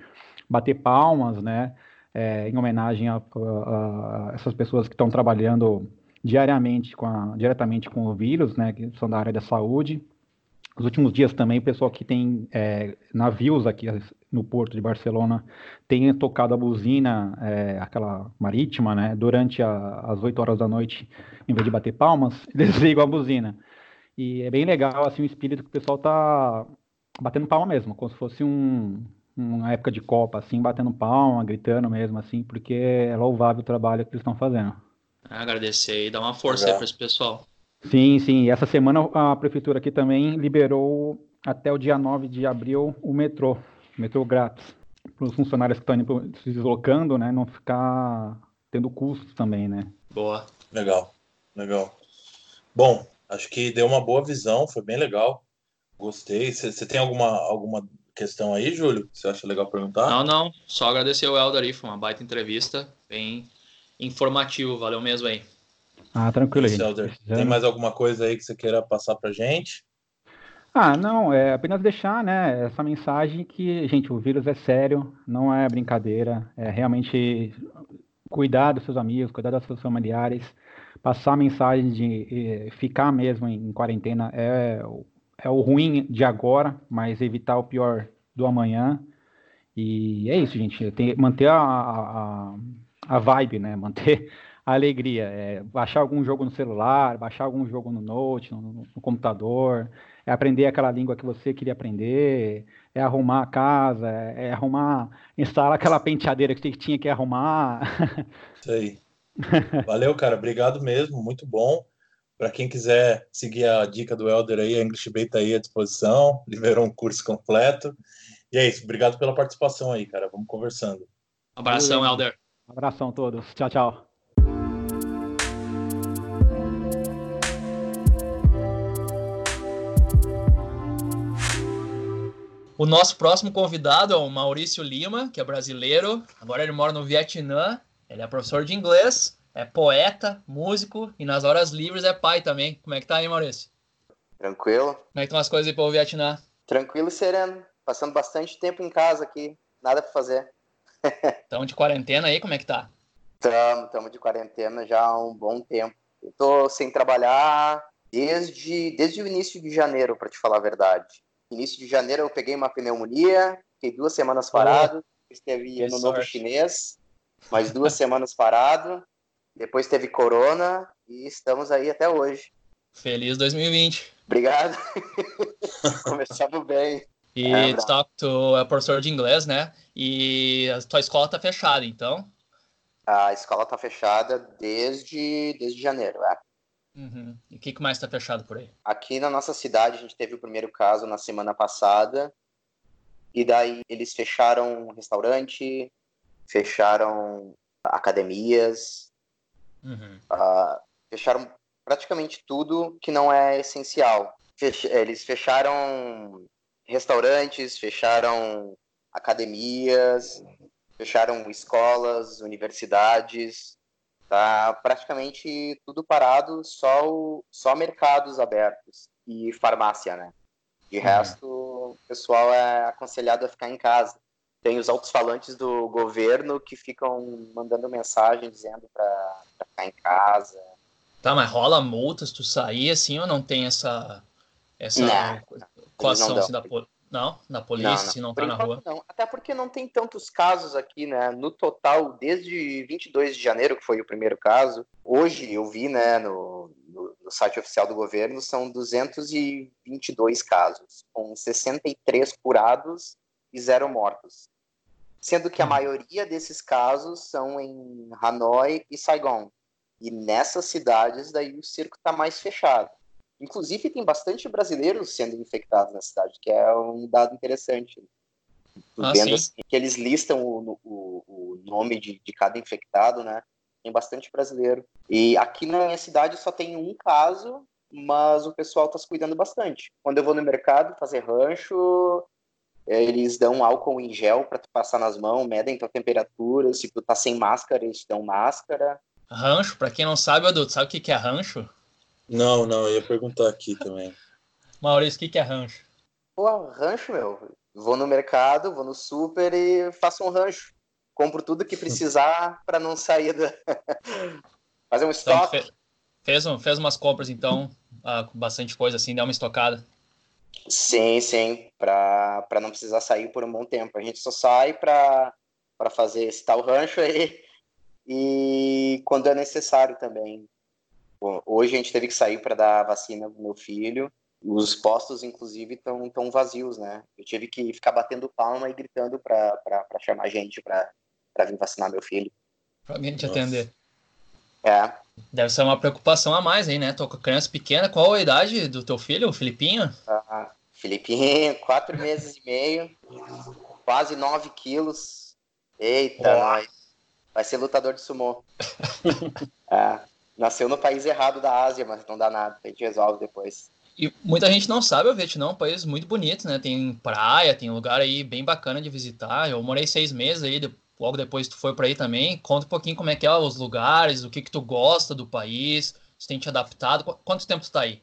bater palmas, né? É, em homenagem a, a, a, essas pessoas que estão trabalhando diariamente com a, diretamente com o vírus, né? Que são da área da saúde. nos últimos dias também, o pessoal que tem é, navios aqui no porto de Barcelona tem tocado a buzina, é, aquela marítima, né, durante a, as 8 horas da noite, em vez de bater palmas, eles ligam a buzina. E é bem legal, assim, o espírito que o pessoal tá batendo palma mesmo, como se fosse um, uma época de Copa, assim, batendo palma, gritando mesmo, assim, porque é louvável o trabalho que eles estão fazendo. Agradecer e dar uma força aí para esse pessoal. Sim, sim. Essa semana a prefeitura aqui também liberou até o dia 9 de abril o metrô, metrô grátis, para os funcionários que estão indo, se deslocando, né, não ficar tendo custos também, né? Boa. Legal, legal. Bom, acho que deu uma boa visão, foi bem legal. Gostei. Você tem alguma, alguma questão aí, Júlio? Você acha legal perguntar? Não, não. Só agradecer o Elder aí, foi uma baita entrevista, bem informativo, valeu mesmo aí. Ah, tranquilo, aí. Elder. Tem mais alguma coisa aí que você queira passar pra gente? Ah, não, é apenas deixar, né, essa mensagem que, gente, o vírus é sério, não é brincadeira, é realmente cuidar dos seus amigos, cuidar dos seus familiares, passar a mensagem de ficar mesmo em quarentena é, é o ruim de agora, mas evitar o pior do amanhã. E é isso, gente. Tem, manter a, a, a vibe, né? Manter a alegria. É, baixar algum jogo no celular, baixar algum jogo no note, no, no, computador, é aprender aquela língua que você queria aprender, é arrumar a casa, é, é arrumar, instalar aquela penteadeira que você tinha que arrumar. Isso aí. Valeu, cara. Obrigado mesmo. Muito bom. Para quem quiser seguir a dica do Elder aí, a English Bay está aí à disposição, liberou um curso completo. E é isso, obrigado pela participação aí, cara. Vamos conversando. Um abração, Elder. Um abração a todos. Tchau, tchau. O nosso próximo convidado é o Maurício Lima, que é brasileiro. Agora ele mora no Vietnã. Ele é professor de inglês é poeta, músico e nas horas livres é pai também. Como é que tá aí, Maurício? Tranquilo. Como é que estão as coisas aí pro Vietnã? Tranquilo e sereno. Passando bastante tempo em casa aqui. Nada para fazer. Estão de quarentena aí? Como é que tá? Estamos, estamos de quarentena já há um bom tempo. Eu tô sem trabalhar desde, desde o início de janeiro, para te falar a verdade. Início de janeiro eu peguei uma pneumonia, fiquei duas semanas parado, oh, escrevi no Novo Chinês, mais duas semanas parado, depois teve Corona e estamos aí até hoje. Feliz 2020. Obrigado. Começamos bem. E é, tu, tá, tu é professor de inglês, né? E a tua escola tá fechada, então? A escola tá fechada desde, desde janeiro, é. Uhum. E o que, que mais tá fechado por aí? Aqui na nossa cidade, a gente teve o primeiro caso na semana passada. E daí eles fecharam restaurante, fecharam academias, Uhum. Uh, fecharam praticamente tudo que não é essencial. Fech eles fecharam restaurantes, fecharam academias, fecharam escolas, universidades, tá praticamente tudo parado, só, o, só mercados abertos e farmácia, né? De uhum. resto, o pessoal é aconselhado a ficar em casa tem os altos-falantes do governo que ficam mandando mensagem dizendo para ficar em casa. Tá, mas rola multas tu sair assim ou não tem essa essa não, coação assim, da não, na polícia, não, não. se não tá na rua. Não. Até porque não tem tantos casos aqui, né? No total, desde 22 de janeiro, que foi o primeiro caso, hoje eu vi, né, no, no, no site oficial do governo, são 222 casos, com 63 curados e zero mortos sendo que a uhum. maioria desses casos são em Hanoi e Saigon. E nessas cidades daí o circo está mais fechado. Inclusive tem bastante brasileiros sendo infectados na cidade, que é um dado interessante. Ah, Vendo assim, que eles listam o, o, o nome de, de cada infectado, né? Tem bastante brasileiro. E aqui na minha cidade só tem um caso, mas o pessoal está se cuidando bastante. Quando eu vou no mercado fazer rancho, eles dão álcool em gel para tu passar nas mãos, medem tua temperatura, se tu tá sem máscara, eles te dão máscara. Rancho, para quem não sabe, adulto, sabe o que, que é rancho? Não, não, eu ia perguntar aqui também. Maurício, o que, que é rancho? Pô, rancho, meu. Vou no mercado, vou no super e faço um rancho. Compro tudo que precisar para não sair da. Fazer um então, estoque. Fez, fez, fez umas compras, então, ah, com bastante coisa assim, dá uma estocada. Sim, sim, para não precisar sair por um bom tempo. A gente só sai para fazer esse tal rancho aí e quando é necessário também. Bom, hoje a gente teve que sair para dar vacina pro meu filho. Os postos, inclusive, estão tão vazios, né? Eu tive que ficar batendo palma e gritando para chamar gente para vir vacinar meu filho. Para alguém te atender. É. Deve ser uma preocupação a mais aí, né? Tô com criança pequena. Qual a idade do teu filho, o Filipinho? Ah, Filipinho, quatro meses e meio, quase nove quilos. Eita, nós. Vai ser lutador de sumô. é, nasceu no país errado da Ásia, mas não dá nada. A gente resolve depois. E muita gente não sabe, o Vietnã é um país muito bonito, né? Tem praia, tem lugar aí bem bacana de visitar. Eu morei seis meses aí, logo depois tu foi para aí também. Conta um pouquinho como é que é os lugares, o que que tu gosta do país, se tem te adaptado. Quanto tempo tu tá aí?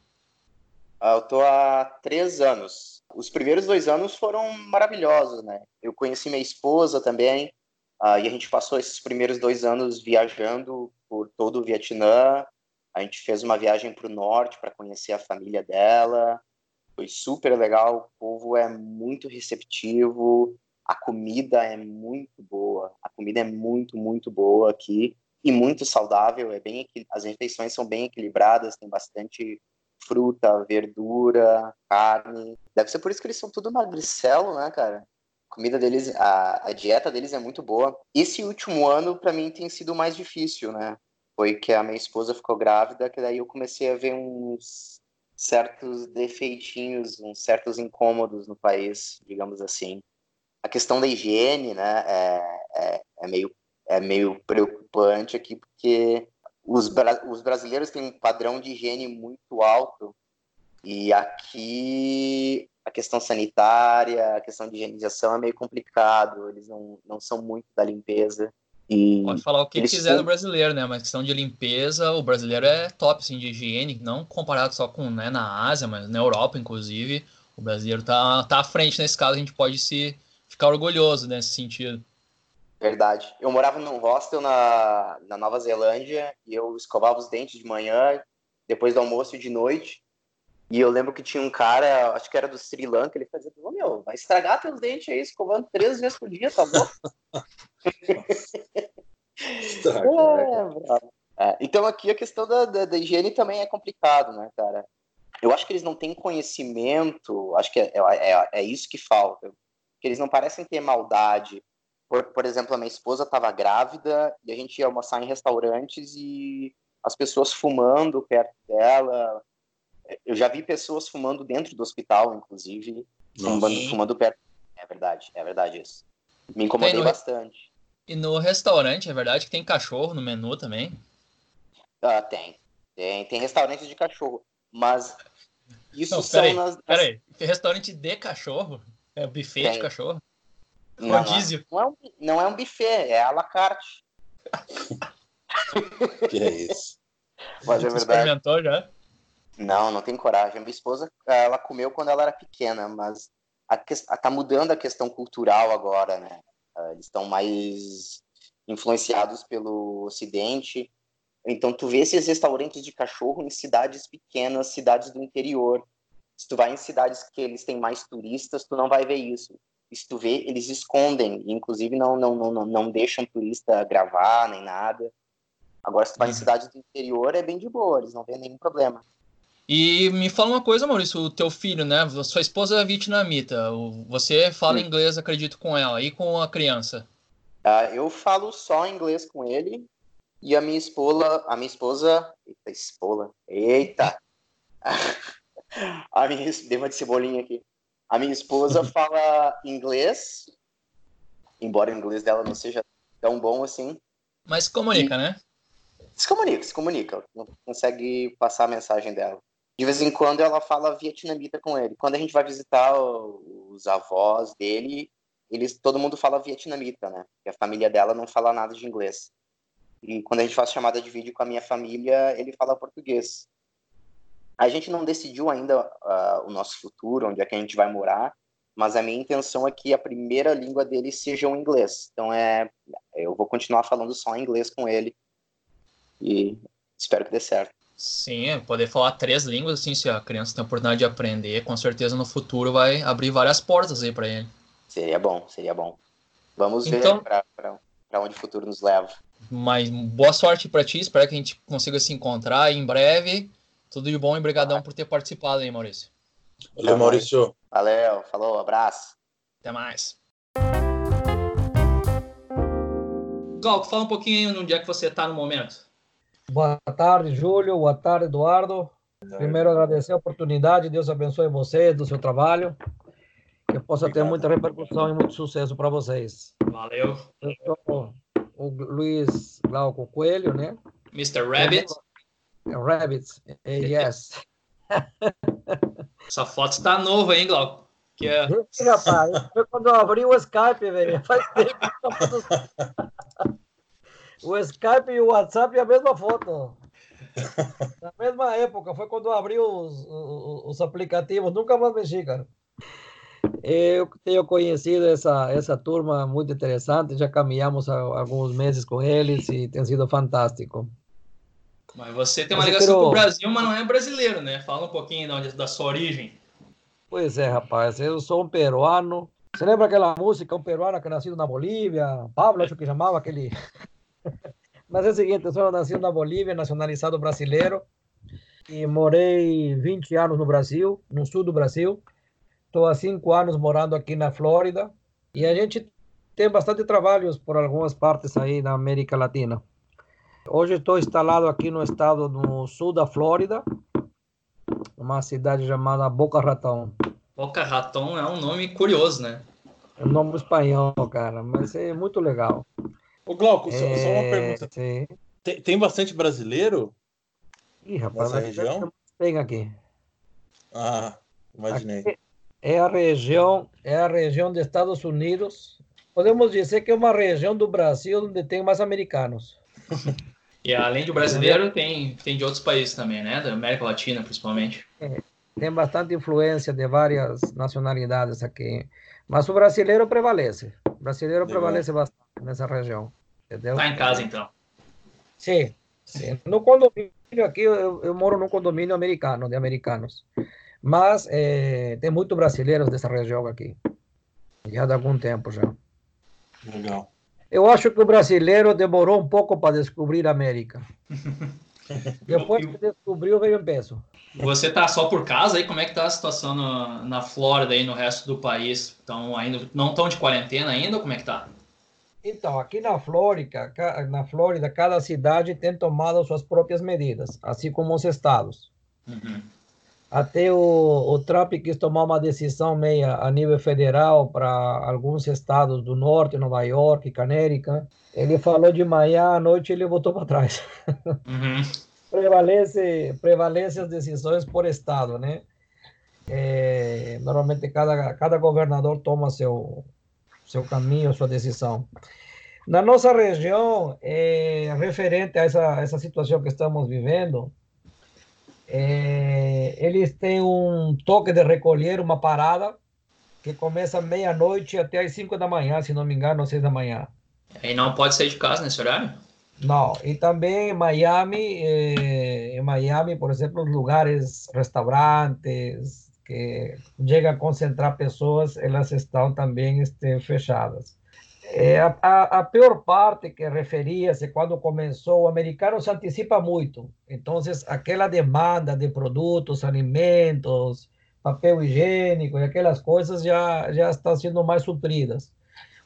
Ah, eu tô há três anos. Os primeiros dois anos foram maravilhosos, né? Eu conheci minha esposa também, uh, e a gente passou esses primeiros dois anos viajando por todo o Vietnã. A gente fez uma viagem para o norte para conhecer a família dela. Foi super legal. O povo é muito receptivo. A comida é muito boa. A comida é muito, muito boa aqui e muito saudável. É bem as refeições são bem equilibradas. Tem bastante fruta, verdura, carne. Deve ser por isso que eles são tudo magricelo, né, cara? Comida deles, a, a dieta deles é muito boa. Esse último ano, para mim, tem sido mais difícil, né? Foi que a minha esposa ficou grávida, que daí eu comecei a ver uns certos defeitinhos, uns certos incômodos no país, digamos assim a questão da higiene, né, é, é, é, meio, é meio preocupante aqui, porque os, os brasileiros têm um padrão de higiene muito alto, e aqui a questão sanitária, a questão de higienização é meio complicado, eles não, não são muito da limpeza. E Pode falar o que quiser do brasileiro, né? Mas questão de limpeza, o brasileiro é top, assim, de higiene, não comparado só com né, na Ásia, mas na Europa, inclusive. O brasileiro tá, tá à frente nesse caso, a gente pode se ficar orgulhoso nesse sentido. Verdade. Eu morava num hostel na, na Nova Zelândia e eu escovava os dentes de manhã, depois do almoço e de noite. E eu lembro que tinha um cara, acho que era do Sri Lanka, ele fazia, oh, meu, vai estragar teus dentes aí, escovando três vezes por dia, tá bom? é, é, então aqui a questão da, da, da, higiene também é complicado, né, cara? Eu acho que eles não têm conhecimento, acho que é, é, é, é isso que falta que eles não parecem ter maldade. Por, por exemplo, a minha esposa estava grávida e a gente ia almoçar em restaurantes e as pessoas fumando perto dela. Eu já vi pessoas fumando dentro do hospital, inclusive, fumando, fumando, perto. É verdade, é verdade isso. Me incomodei no... bastante. E no restaurante, é verdade que tem cachorro no menu também? Ah, tem. Tem, tem restaurantes de cachorro. Mas isso não, são aí, nas. Peraí, restaurante de cachorro? É o buffet Tem. de cachorro? Não, Rodízio. Não é, um, não é um buffet, é à la carte. que é isso? Mas é verdade. experimentou já? Não, não tem coragem. Minha esposa, ela comeu quando ela era pequena, mas a, a, tá mudando a questão cultural agora, né? Ah, eles estão mais influenciados pelo Ocidente. Então, tu vê esses restaurantes de cachorro em cidades pequenas, cidades do interior. Se tu vai em cidades que eles têm mais turistas, tu não vai ver isso. E se tu vê, eles escondem, inclusive não, não, não, não deixam turista gravar nem nada. Agora, se tu vai uhum. em cidades do interior, é bem de boa, eles não vêem nenhum problema. E me fala uma coisa, Maurício, o teu filho, né? Sua esposa é vietnamita. Você fala Sim. inglês, acredito, com ela. E com a criança? Uh, eu falo só inglês com ele. E a minha esposa... A minha esposa... Eita, esposa... Eita! A minha, dei uma de cebolinha aqui. A minha esposa fala inglês, embora o inglês dela não seja tão bom assim. Mas se comunica, e... né? Se comunica, se comunica. Não consegue passar a mensagem dela. De vez em quando ela fala vietnamita com ele. Quando a gente vai visitar os avós dele, eles, todo mundo fala vietnamita, né? E a família dela não fala nada de inglês. E quando a gente faz chamada de vídeo com a minha família, ele fala português. A gente não decidiu ainda uh, o nosso futuro, onde é que a gente vai morar, mas a minha intenção é que a primeira língua dele seja o inglês. Então é, eu vou continuar falando só inglês com ele e espero que dê certo. Sim, poder falar três línguas, assim, se a criança tem a oportunidade de aprender, com certeza no futuro vai abrir várias portas aí para ele. Seria bom, seria bom. Vamos então, ver para onde o futuro nos leva. Mas boa sorte para ti, espero que a gente consiga se encontrar em breve. Tudo de bom e brigadão por ter participado aí, Maurício. Valeu, Maurício. Valeu, falou, abraço. Até mais. Galco, fala um pouquinho aí onde é que você está no momento. Boa tarde, Júlio. Boa tarde, Eduardo. Primeiro, agradecer a oportunidade. Deus abençoe você, do seu trabalho. Que possa Obrigado. ter muita repercussão e muito sucesso para vocês. Valeu. Eu sou o Luiz Glauco Coelho, né? Mr. Rabbit. Rabbit, yes. Essa foto está nova, hein, Glauco? Que é... Sim, rapaz. Foi quando eu abri o Skype, velho. Faz tempo. O Skype e o WhatsApp é a mesma foto. Na mesma época, foi quando eu abri os, os, os aplicativos, nunca mais mexi, cara. Eu tenho conhecido essa, essa turma muito interessante, já caminhamos há alguns meses com eles e tem sido fantástico. Mas você tem uma ligação quero... com o Brasil, mas não é brasileiro, né? Fala um pouquinho da, da sua origem. Pois é, rapaz, eu sou um peruano. Você lembra aquela música, um peruano que nascido na Bolívia? Pablo, acho que chamava aquele. Mas é o seguinte, eu sou nascido na Bolívia, nacionalizado brasileiro, e morei 20 anos no Brasil, no sul do Brasil. Estou há cinco anos morando aqui na Flórida, e a gente tem bastante trabalhos por algumas partes aí na América Latina. Hoje estou instalado aqui no estado no sul da Flórida, uma cidade chamada Boca Raton. Boca Raton é um nome curioso, né? É um nome espanhol, cara, mas é muito legal. Ô, Glauco, é, só, só, uma é, pergunta. Tem, tem, bastante brasileiro? Ih, rapaz, nessa região? Tem aqui. Ah, imaginei. Aqui é a região, é a região dos Estados Unidos. Podemos dizer que é uma região do Brasil onde tem mais americanos. e além de brasileiro, tem, tem de outros países também, né? Da América Latina, principalmente. É, tem bastante influência de várias nacionalidades aqui. Mas o brasileiro prevalece. O brasileiro prevalece bastante nessa região. Entendeu? Tá em casa, então. Sim. sim. No condomínio aqui, eu, eu moro num condomínio americano, de americanos. Mas é, tem muitos brasileiros dessa região aqui. Já há algum tempo já. Legal. Eu acho que o brasileiro demorou um pouco para descobrir a América. Depois que descobriu, veio em peso. Você tá só por casa aí? Como é que tá a situação no, na Flórida e no resto do país? Estão ainda não estão de quarentena ainda? Ou como é que tá? Então, aqui na Flórida, na Flórida, cada cidade tem tomado suas próprias medidas, assim como os estados. Uhum. Até o, o Trump quis tomar uma decisão meia a nível federal para alguns estados do norte, Nova York, Canérica. Ele falou de manhã à noite ele voltou para trás. Uhum. prevalece, prevalece as decisões por estado, né? É, normalmente cada, cada governador toma seu, seu caminho, sua decisão. Na nossa região, é, referente a essa, essa situação que estamos vivendo, é, eles têm um toque de recolher, uma parada, que começa meia-noite até as 5 da manhã, se não me engano, às 6 da manhã. E não pode sair de casa nesse horário? Não, e também em Miami, eh, em Miami, por exemplo, lugares, restaurantes, que chega a concentrar pessoas, elas estão também este, fechadas. É, a, a, pior parte que referia-se quando começou, o americano se antecipa muito. Então, aquela demanda de produtos, alimentos, papel higiênico e aquelas coisas já, já estão sendo mais supridas.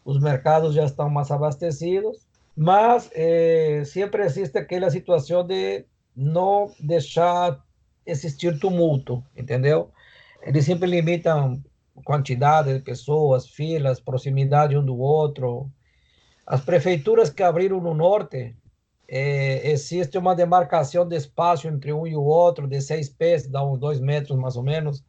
Os mercados já estão mais abastecidos, mas é, sempre existe aquela situação de não deixar existir tumulto, entendeu? Eles sempre limitam quantidade de pessoas, filas, proximidade um do outro. As prefeituras que abriram no norte, é, existe uma demarcação de espaço entre um e o outro de seis pés, dá uns dois metros mais ou menos,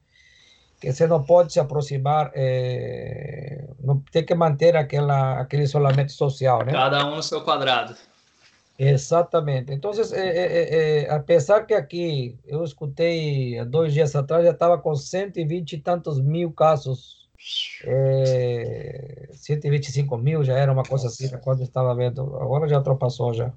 que você não pode se aproximar, é, não tem que manter aquela, aquele isolamento social, né? Cada um no seu quadrado. Exatamente. Então, é, é, é, apesar que aqui eu escutei dois dias atrás, já estava com 120 e tantos mil casos. É, 125 mil já era uma coisa assim, quando estava vendo. Agora já ultrapassou já.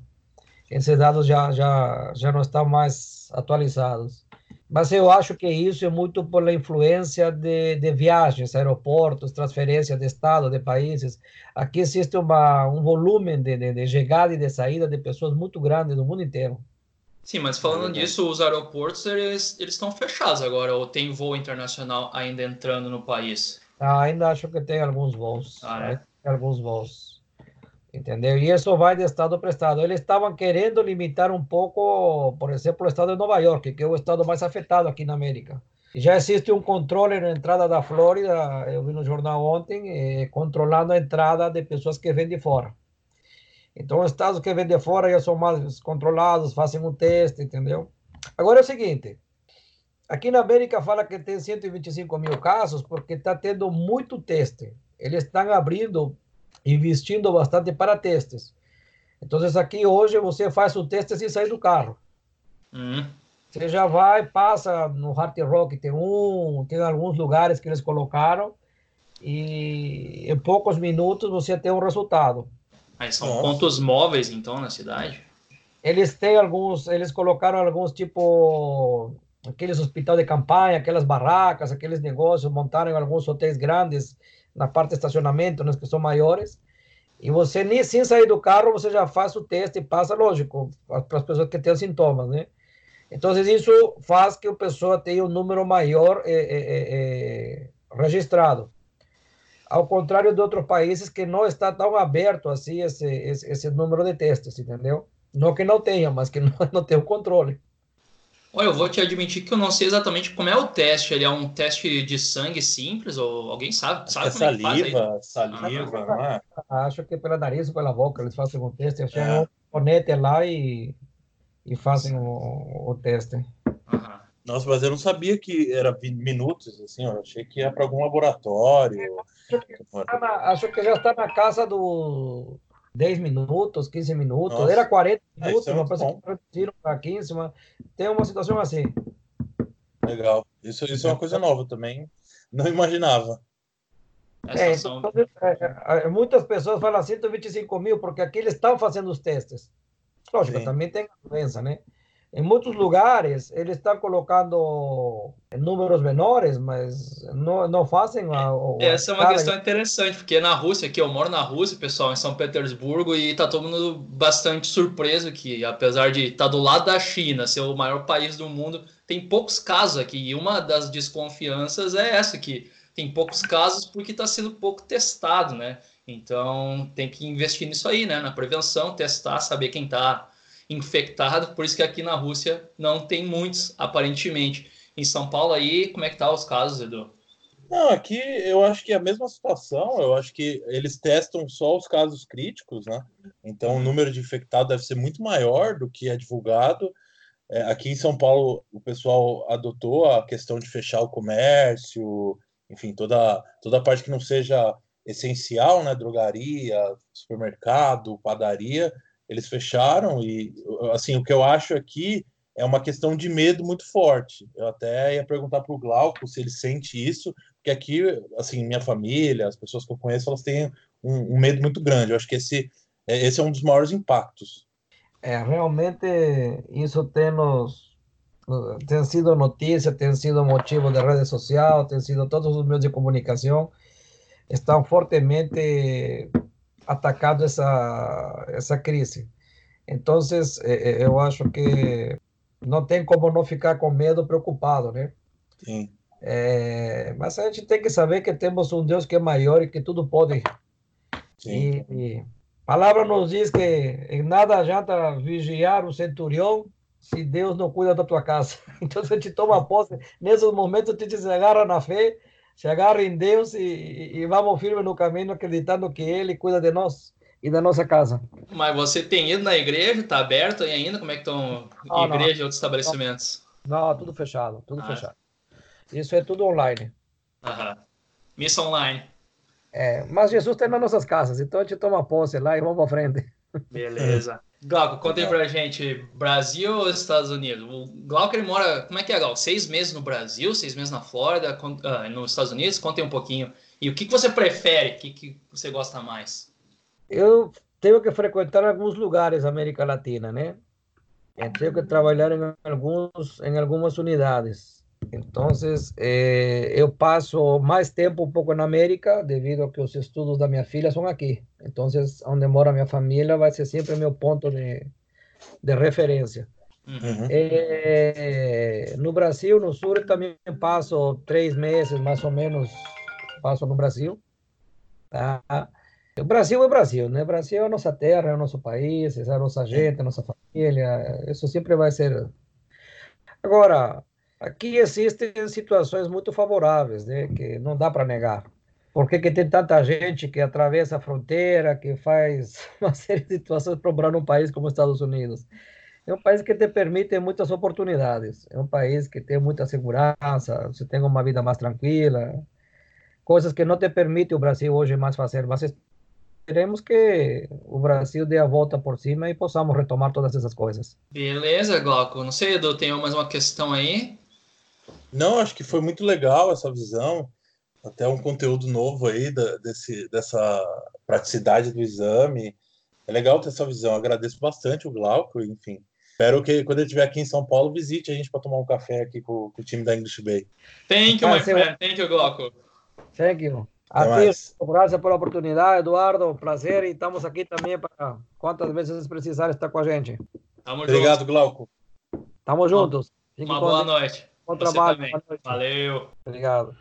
Esses dados já, já, já não estão mais atualizados. Mas eu acho que isso é muito por a influência de, de viagens, aeroportos, transferência de estado, de países. Aqui existe uma, um volume de, de, de chegada e de saída de pessoas muito grande do mundo inteiro. Sim, mas falando é disso, os aeroportos eles, eles estão fechados agora, ou tem voo internacional ainda entrando no país? Ah, ainda acho que tem alguns voos. Ah, é? Tem alguns voos. Entendeu? E isso vai de estado para estado. Eles estavam querendo limitar um pouco, por exemplo, o estado de Nova York, que é o estado mais afetado aqui na América. Já existe um controle na entrada da Flórida, eu vi no jornal ontem, eh, controlando a entrada de pessoas que vêm de fora. Então, os estados que vêm de fora já são mais controlados, fazem um teste, entendeu? Agora é o seguinte: aqui na América fala que tem 125 mil casos porque está tendo muito teste. Eles estão abrindo investindo bastante para testes. Então, aqui hoje você faz o teste sem sair do carro. Uhum. Você já vai, passa no Hard Rock, tem um, tem alguns lugares que eles colocaram, e em poucos minutos você tem um resultado. Aí são Nossa. pontos móveis, então, na cidade? Eles têm alguns, eles colocaram alguns tipo aqueles hospital de campanha, aquelas barracas, aqueles negócios, montaram alguns hotéis grandes na parte de estacionamento, nas que são maiores, e você nem sem sair do carro, você já faz o teste e passa, lógico, para as pessoas que têm sintomas, né? Então, isso faz que a pessoa tenha um número maior é, é, é, registrado. Ao contrário de outros países que não está tão aberto assim esse, esse, esse número de testes, entendeu? Não que não tenha, mas que não, não tem o controle. Olha, eu vou te admitir que eu não sei exatamente como é o teste. Ele é um teste de sangue simples ou alguém sabe? sabe é saliva, saliva, não é? Acho que pela nariz ou pela boca eles fazem o teste. Acham é. um conete lá e, e fazem o, o teste. Uhum. Nossa, mas eu não sabia que era minutos, assim, eu achei que ia para algum laboratório. Acho que, na, acho que já está na casa do, 10 minutos, 15 minutos, Nossa. era 40 é, minutos, é, mas é reduziram para 15, mas tem uma situação assim. Legal. Isso, isso é uma coisa nova também. Não imaginava. É, então, é, muitas pessoas falam 125 mil, porque aqui eles estão fazendo os testes. Lógico, Sim. também tem a doença, né? Em muitos lugares, eles estão colocando números menores, mas não, não fazem a, a Essa é uma questão interessante, porque na Rússia, aqui eu moro na Rússia, pessoal, em São Petersburgo, e tá todo mundo bastante surpreso que, apesar de estar tá do lado da China, ser o maior país do mundo, tem poucos casos aqui. E uma das desconfianças é essa, que tem poucos casos porque está sendo pouco testado, né? Então tem que investir nisso aí, né? Na prevenção, testar, saber quem está infectado, por isso que aqui na Rússia não tem muitos, aparentemente. Em São Paulo aí, como é que tá os casos, Edu? Não, aqui eu acho que é a mesma situação, eu acho que eles testam só os casos críticos, né? Então o número de infectados deve ser muito maior do que é divulgado. É, aqui em São Paulo, o pessoal adotou a questão de fechar o comércio, enfim, toda, toda a parte que não seja essencial, né? Drogaria, supermercado, padaria, eles fecharam e assim o que eu acho aqui é uma questão de medo muito forte. Eu até ia perguntar para o Glauco se ele sente isso, porque aqui, assim, minha família, as pessoas que eu conheço, elas têm um, um medo muito grande. Eu acho que esse, é, esse é um dos maiores impactos. É, realmente isso tem, nos, tem sido notícia, tem sido motivo de rede social, tem sido todos os meios de comunicação estão fortemente atacado essa, essa crise. Então, eu acho que não tem como não ficar com medo, preocupado, né? Sim. É, mas a gente tem que saber que temos um Deus que é maior e que tudo pode. Sim. E, e a palavra nos diz que em nada adianta vigiar o centurião se Deus não cuida da tua casa. Então, a gente toma posse, nesses momentos, se agarra na fé se agarra em Deus e, e vamos firme no caminho, acreditando que Ele cuida de nós e da nossa casa. Mas você tem ido na igreja? Está aberto ainda? Como é que estão ah, igreja e outros estabelecimentos? Não, não, tudo fechado, tudo ah. fechado. Isso é tudo online. Aham. Missa online. É, mas Jesus está nas nossas casas, então a gente toma posse lá e vamos para frente. Beleza. Glauco, conta aí pra gente, Brasil ou Estados Unidos? O Glauco, ele mora, como é que é, Glauco? Seis meses no Brasil, seis meses na Flórida, uh, nos Estados Unidos? Conta aí um pouquinho. E o que, que você prefere? O que, que você gosta mais? Eu tenho que frequentar alguns lugares da América Latina, né? tenho que trabalhar em alguns em algumas unidades. Então, eh, eu passo mais tempo um pouco na América, devido a que os estudos da minha filha são aqui. Então, onde mora minha família vai ser sempre meu ponto de, de referência. Uhum. É, no Brasil, no Sul, também passo três meses, mais ou menos, passo no Brasil. Tá? O Brasil é o Brasil, né? O Brasil é a nossa terra, é o nosso país, é a nossa gente, a nossa família. Isso sempre vai ser. Agora, aqui existem situações muito favoráveis, né? Que não dá para negar. Porque que tem tanta gente que atravessa a fronteira, que faz uma série de situações para morar num país como os Estados Unidos. É um país que te permite muitas oportunidades. É um país que tem muita segurança, você tem uma vida mais tranquila, coisas que não te permite o Brasil hoje mais fazer. Mas esperemos que o Brasil dê a volta por cima e possamos retomar todas essas coisas. Beleza, Glauco. Não sei, Edu, tem mais uma questão aí? Não, acho que foi muito legal essa visão. Até um conteúdo novo aí da, desse, dessa praticidade do exame. É legal ter essa visão. Agradeço bastante o Glauco, enfim. Espero que quando ele estiver aqui em São Paulo, visite a gente para tomar um café aqui com, com, o time da English Bay. Thank you, my friend. Thank you, Glauco. Thank you. Até graças pela oportunidade, Eduardo. Prazer e estamos aqui também para quantas vezes precisar estar com a gente. Tamo Obrigado, junto. Glauco. Tamo juntos. Fique Uma boa noite. Bom Você trabalho. Noite. Valeu. Obrigado.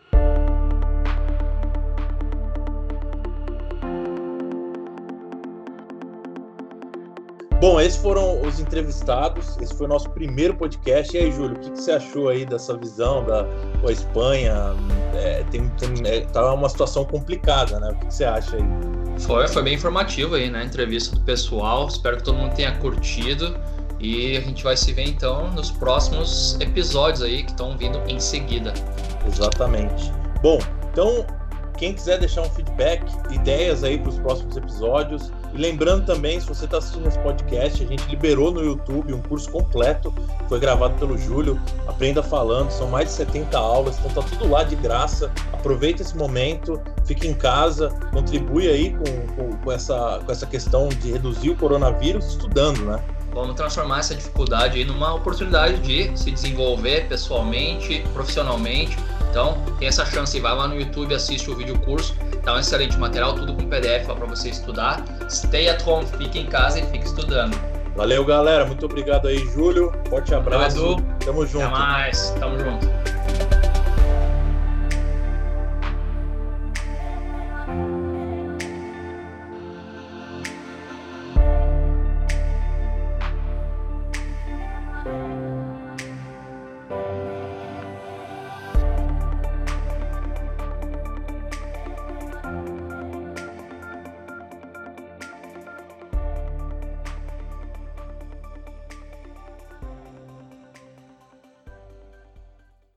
Bom, esses foram os entrevistados. Esse foi o nosso primeiro podcast. E aí, Júlio, o que, que você achou aí dessa visão da a Espanha? É, tem, tem, é, tá uma situação complicada, né? O que, que você acha aí? Foi, foi bem informativo aí, né? Entrevista do pessoal. Espero que todo mundo tenha curtido. E a gente vai se ver então nos próximos episódios aí que estão vindo em seguida. Exatamente. Bom, então quem quiser deixar um feedback, ideias aí para os próximos episódios. E lembrando também, se você está assistindo esse podcast, a gente liberou no YouTube um curso completo, foi gravado pelo Júlio, Aprenda Falando, são mais de 70 aulas, então tá tudo lá de graça. Aproveita esse momento, fique em casa, contribui aí com, com, com essa, com essa questão de reduzir o coronavírus estudando, né? Vamos transformar essa dificuldade aí numa oportunidade de se desenvolver pessoalmente, profissionalmente então, tem essa chance, vai lá no YouTube, assiste o vídeo curso, tá um excelente material, tudo com PDF para você estudar. Stay at home, fique em casa e fique estudando. Valeu, galera. Muito obrigado aí, Júlio. Forte abraço. Valeu, Edu. Tamo junto. Até mais. Tamo junto.